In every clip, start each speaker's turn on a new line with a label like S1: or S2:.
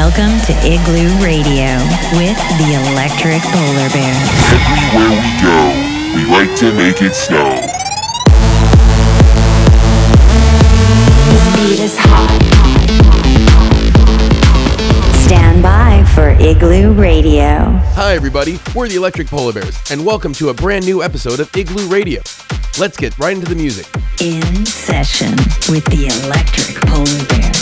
S1: Welcome to Igloo Radio with the Electric Polar Bear.
S2: Everywhere we go, we like to make it snow.
S1: This beat is hot. Stand by for Igloo Radio.
S3: Hi, everybody. We're the Electric Polar Bears, and welcome to a brand new episode of Igloo Radio. Let's get right into the music.
S1: In session with the Electric Polar Bears.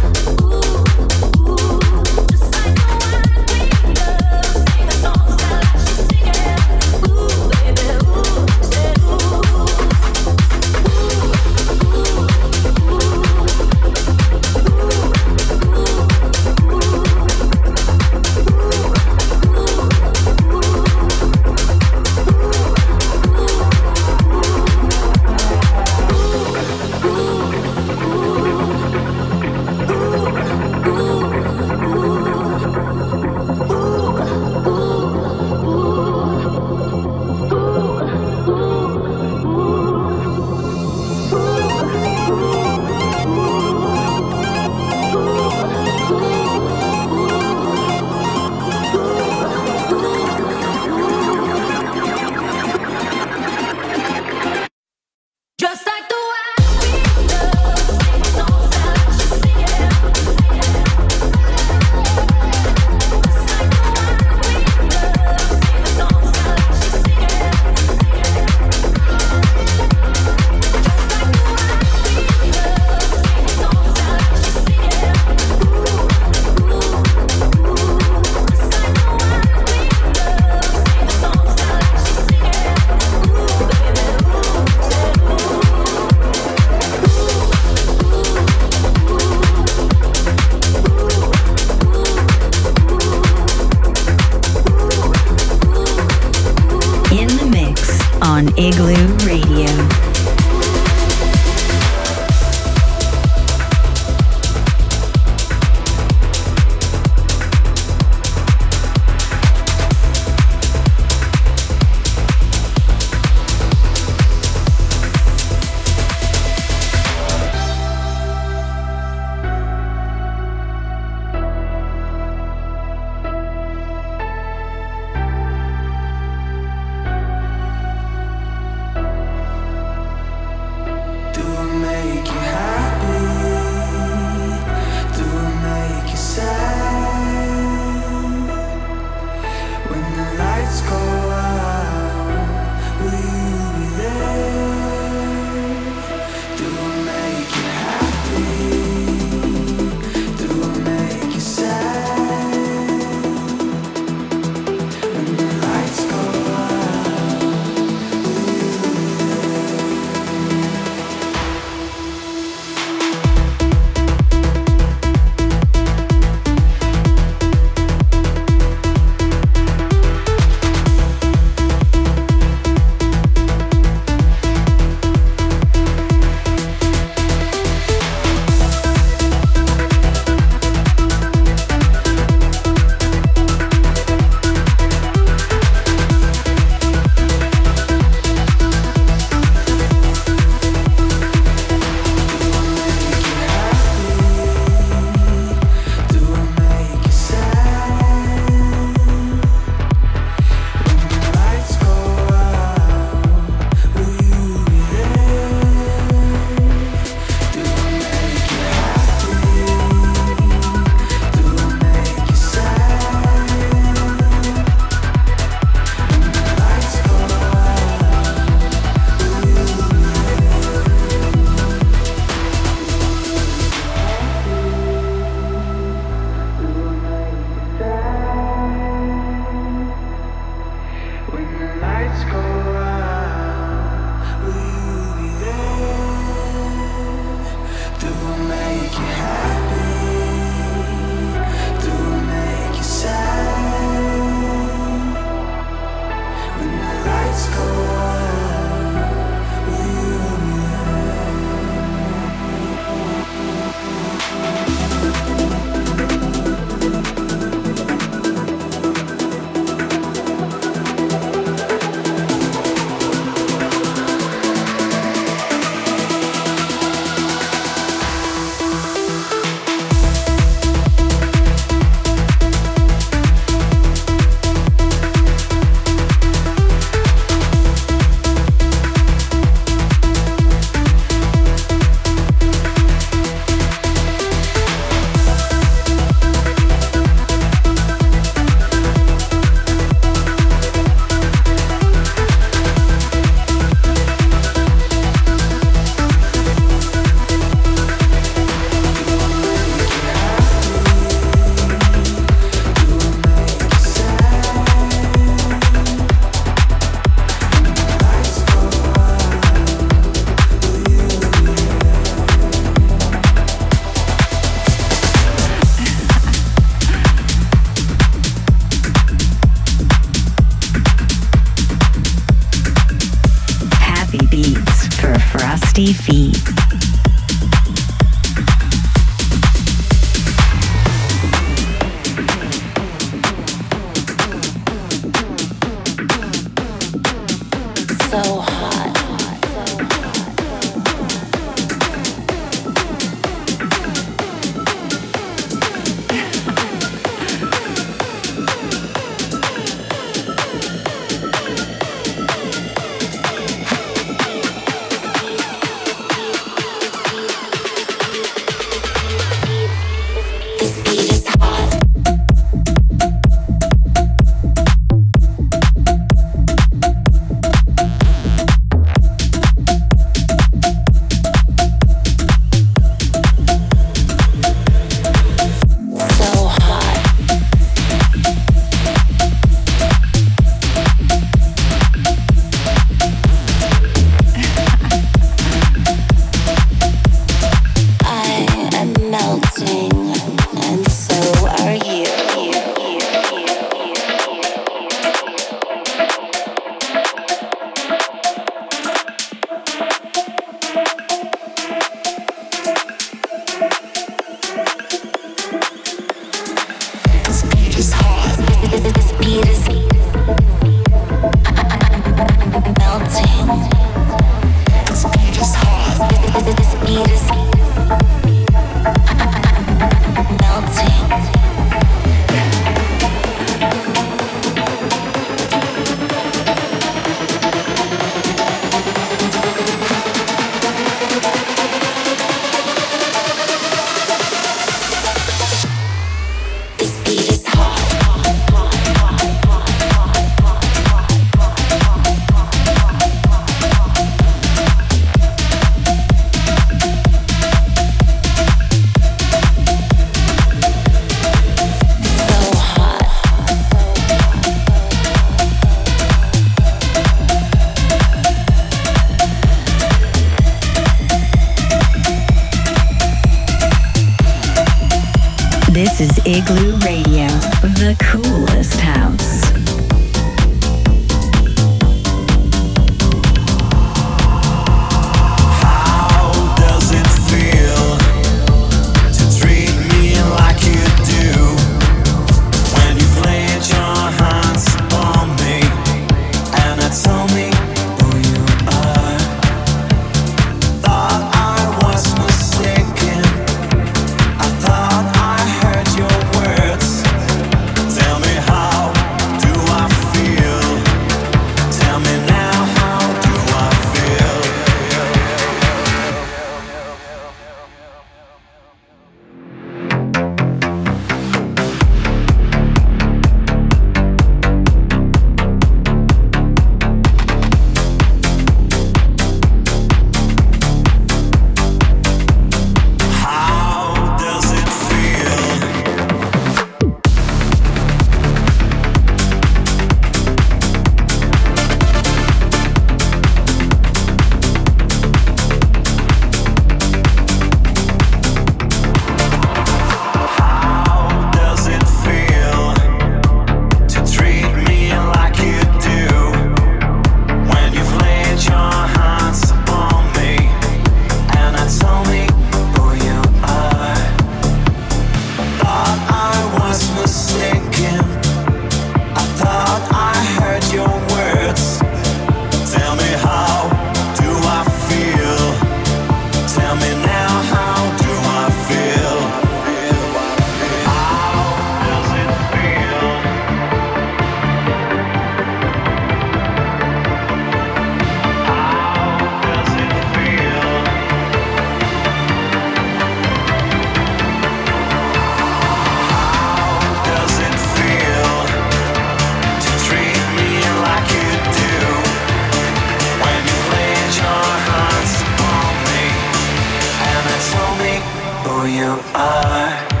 S4: you are.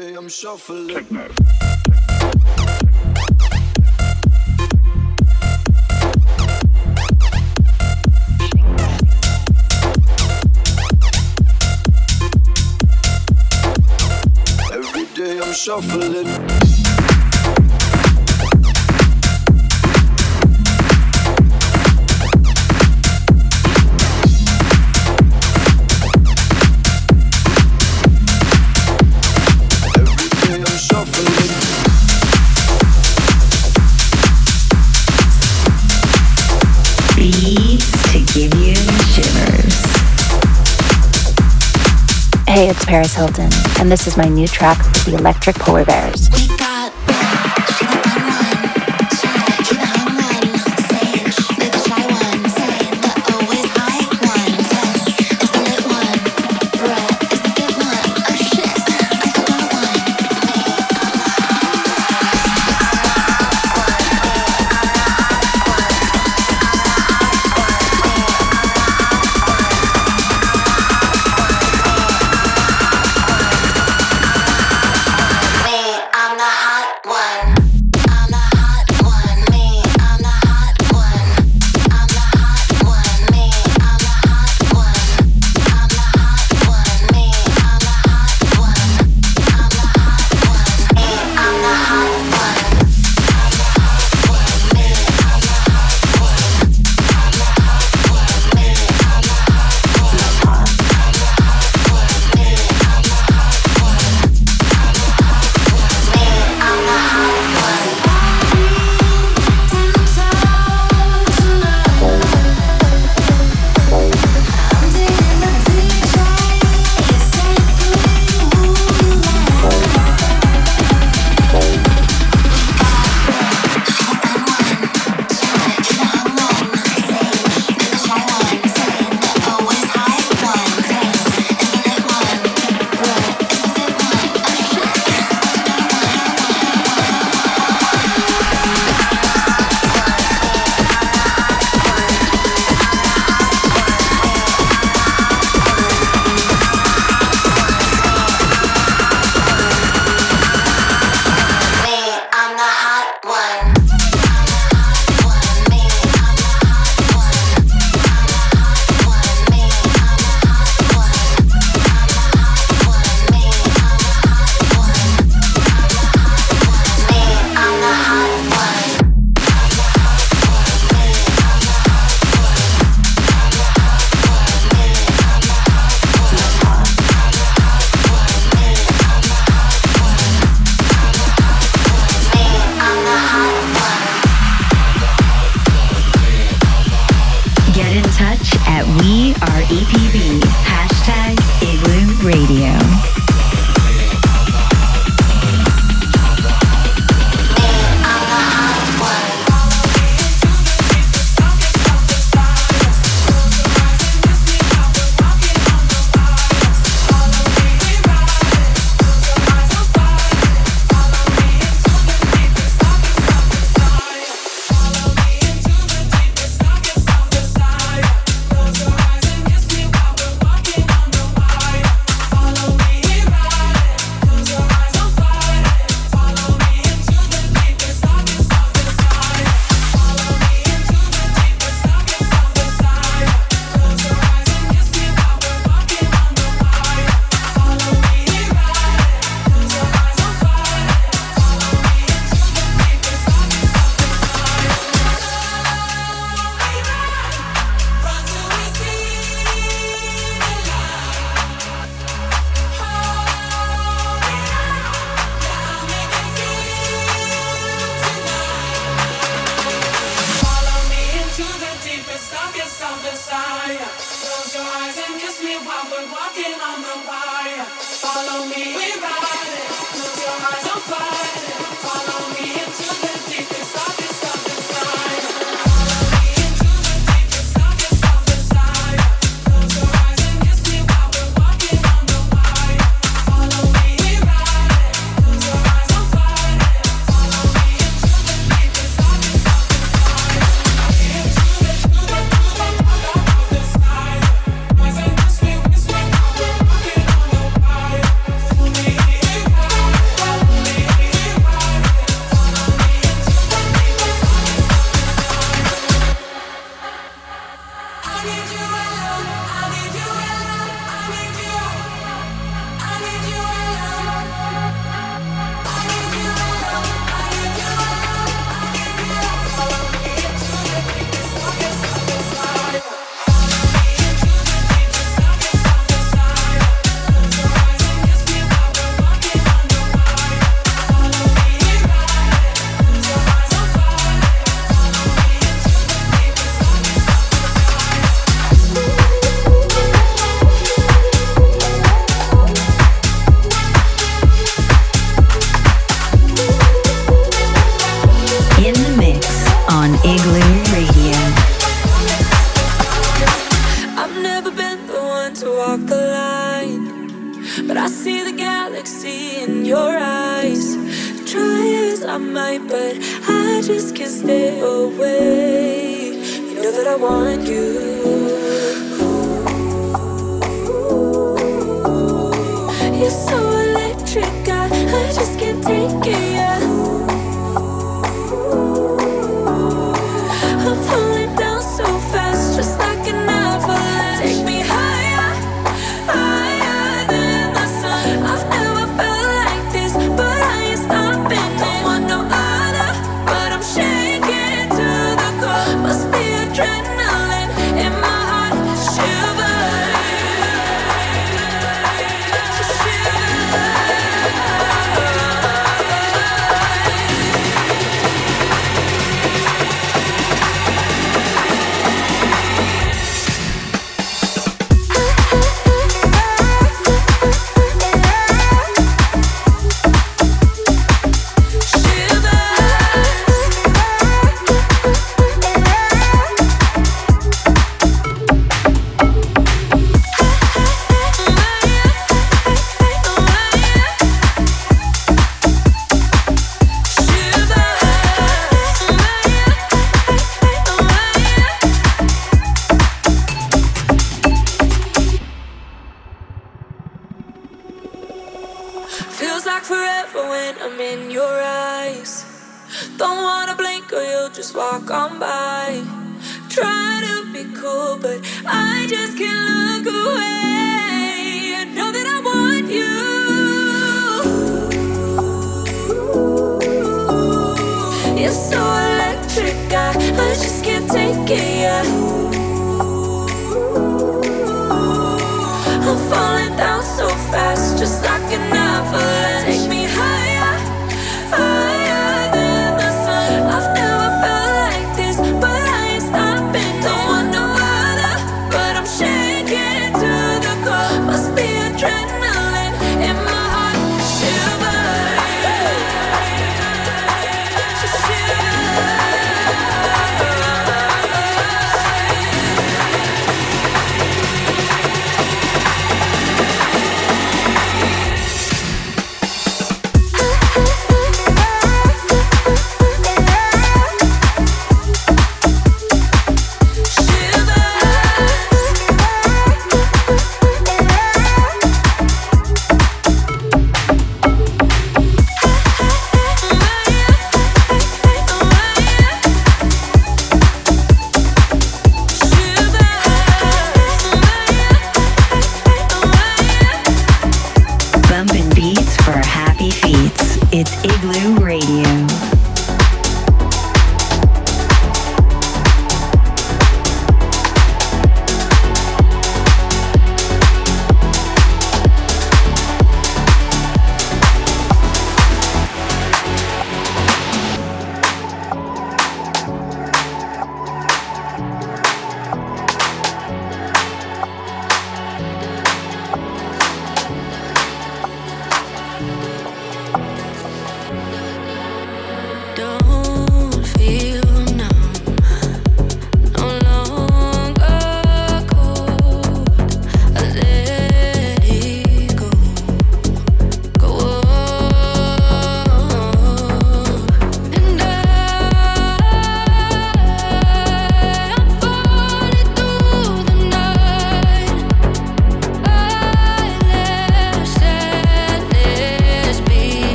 S4: day
S5: I'm
S4: shuffling. Techno. Every day I'm shuffling.
S6: Paris Hilton, and this is my new track, The Electric Polar Bears.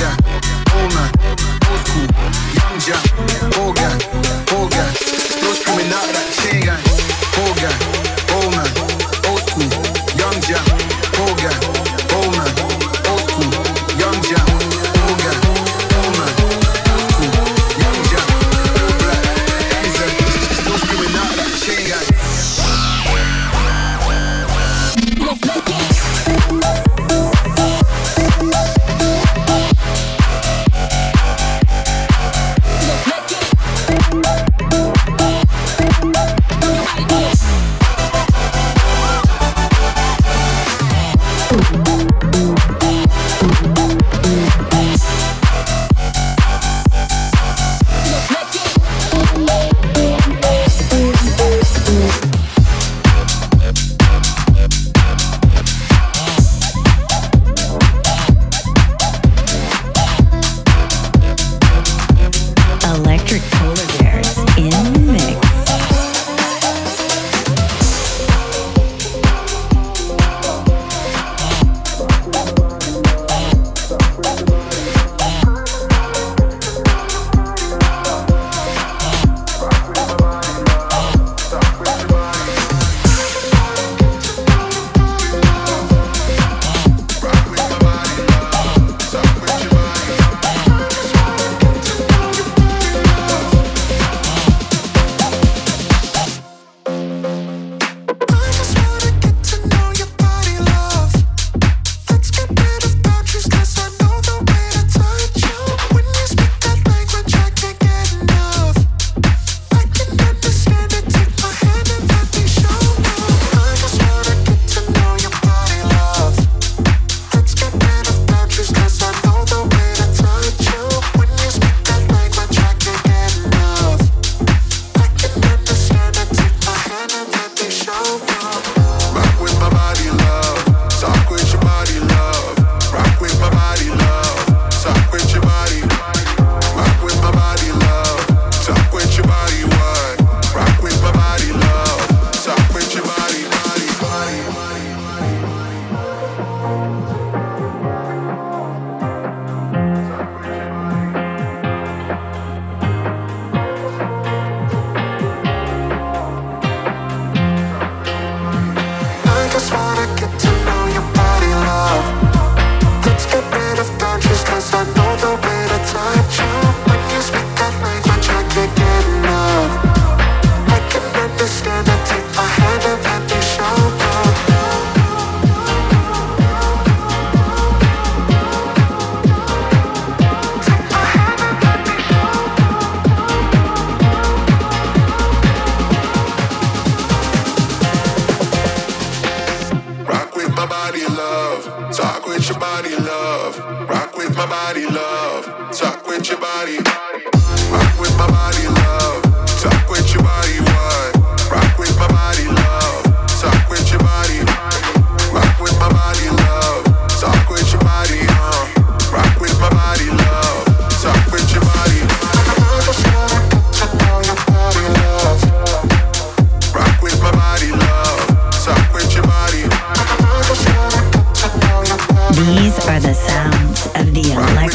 S7: Old guy,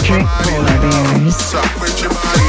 S1: Electric Polar Bears.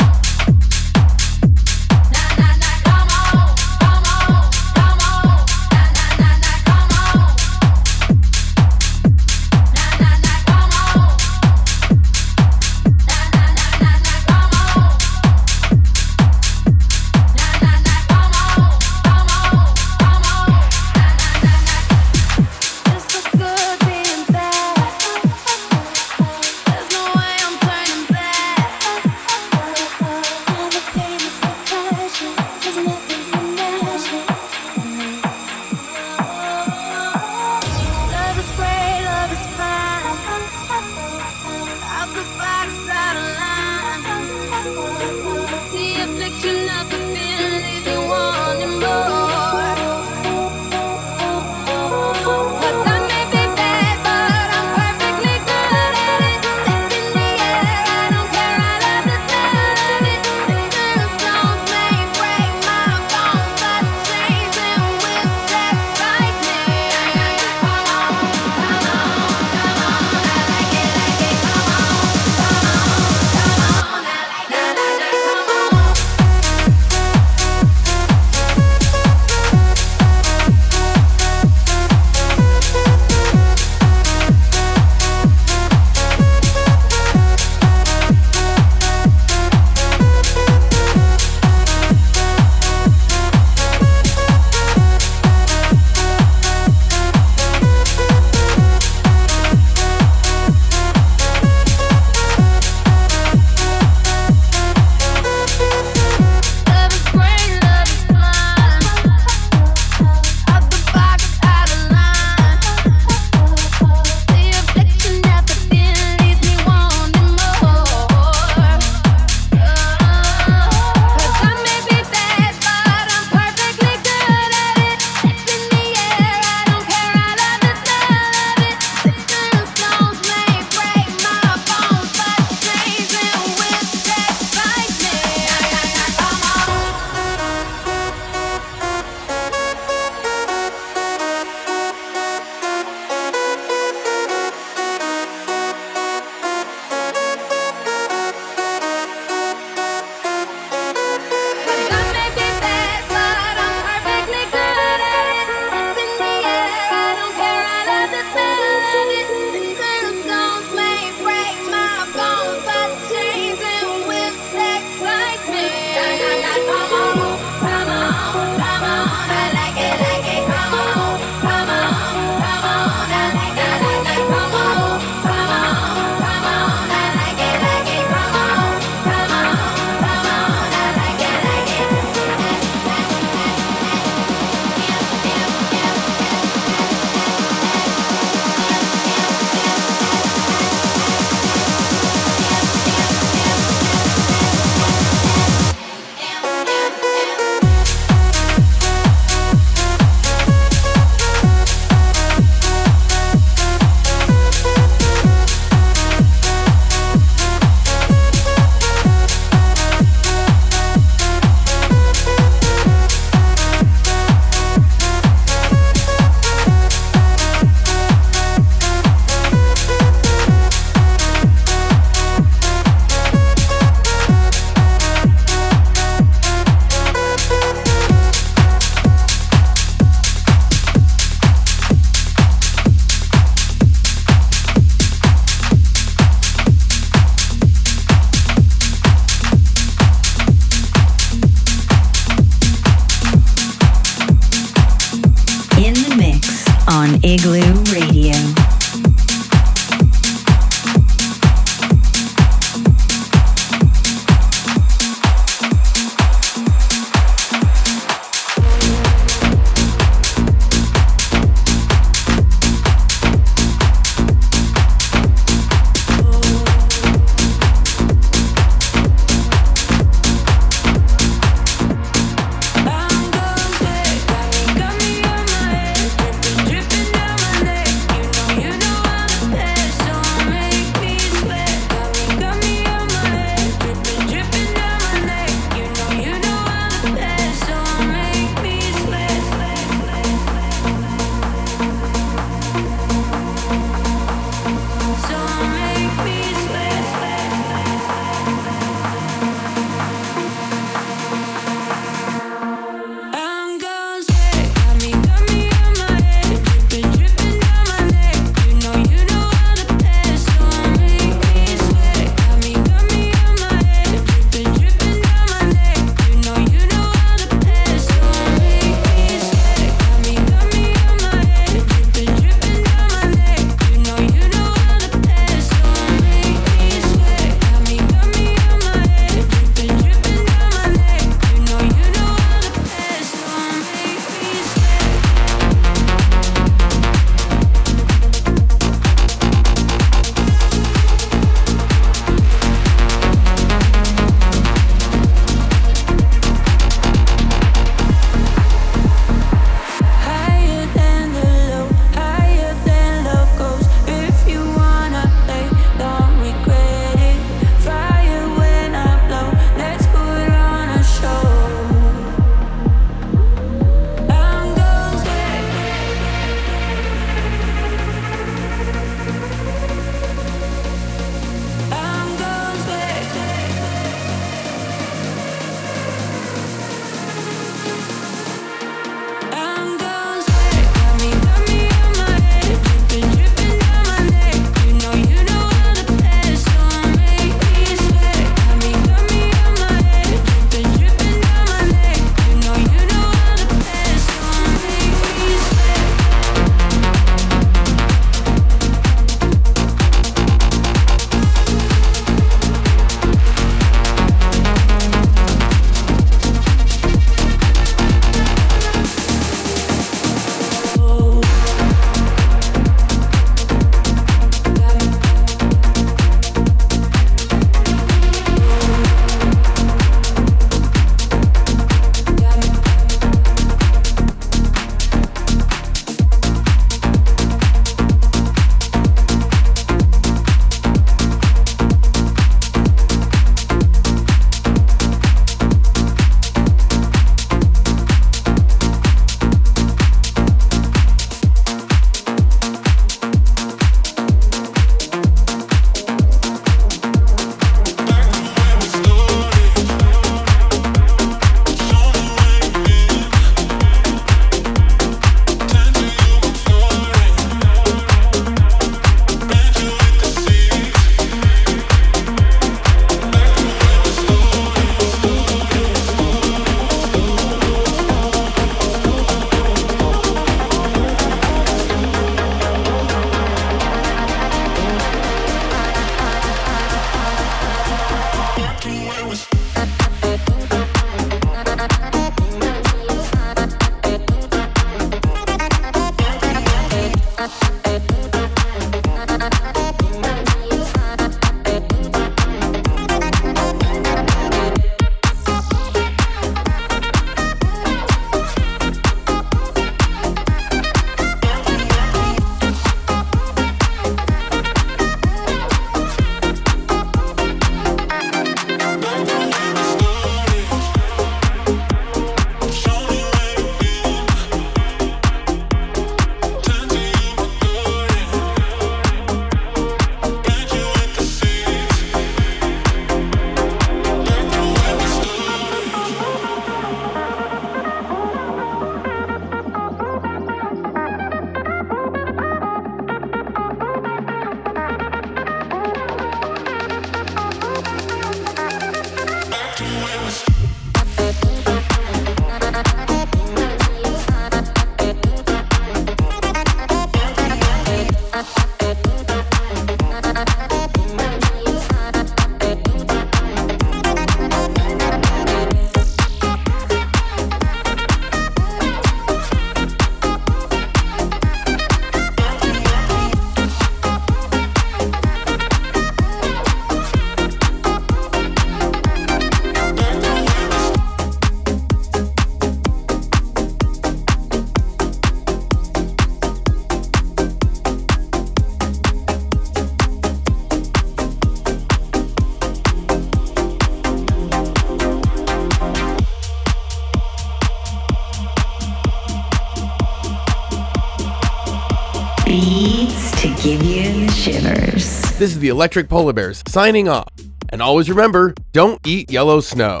S3: This is the Electric Polar Bears signing off. And always remember don't eat yellow snow.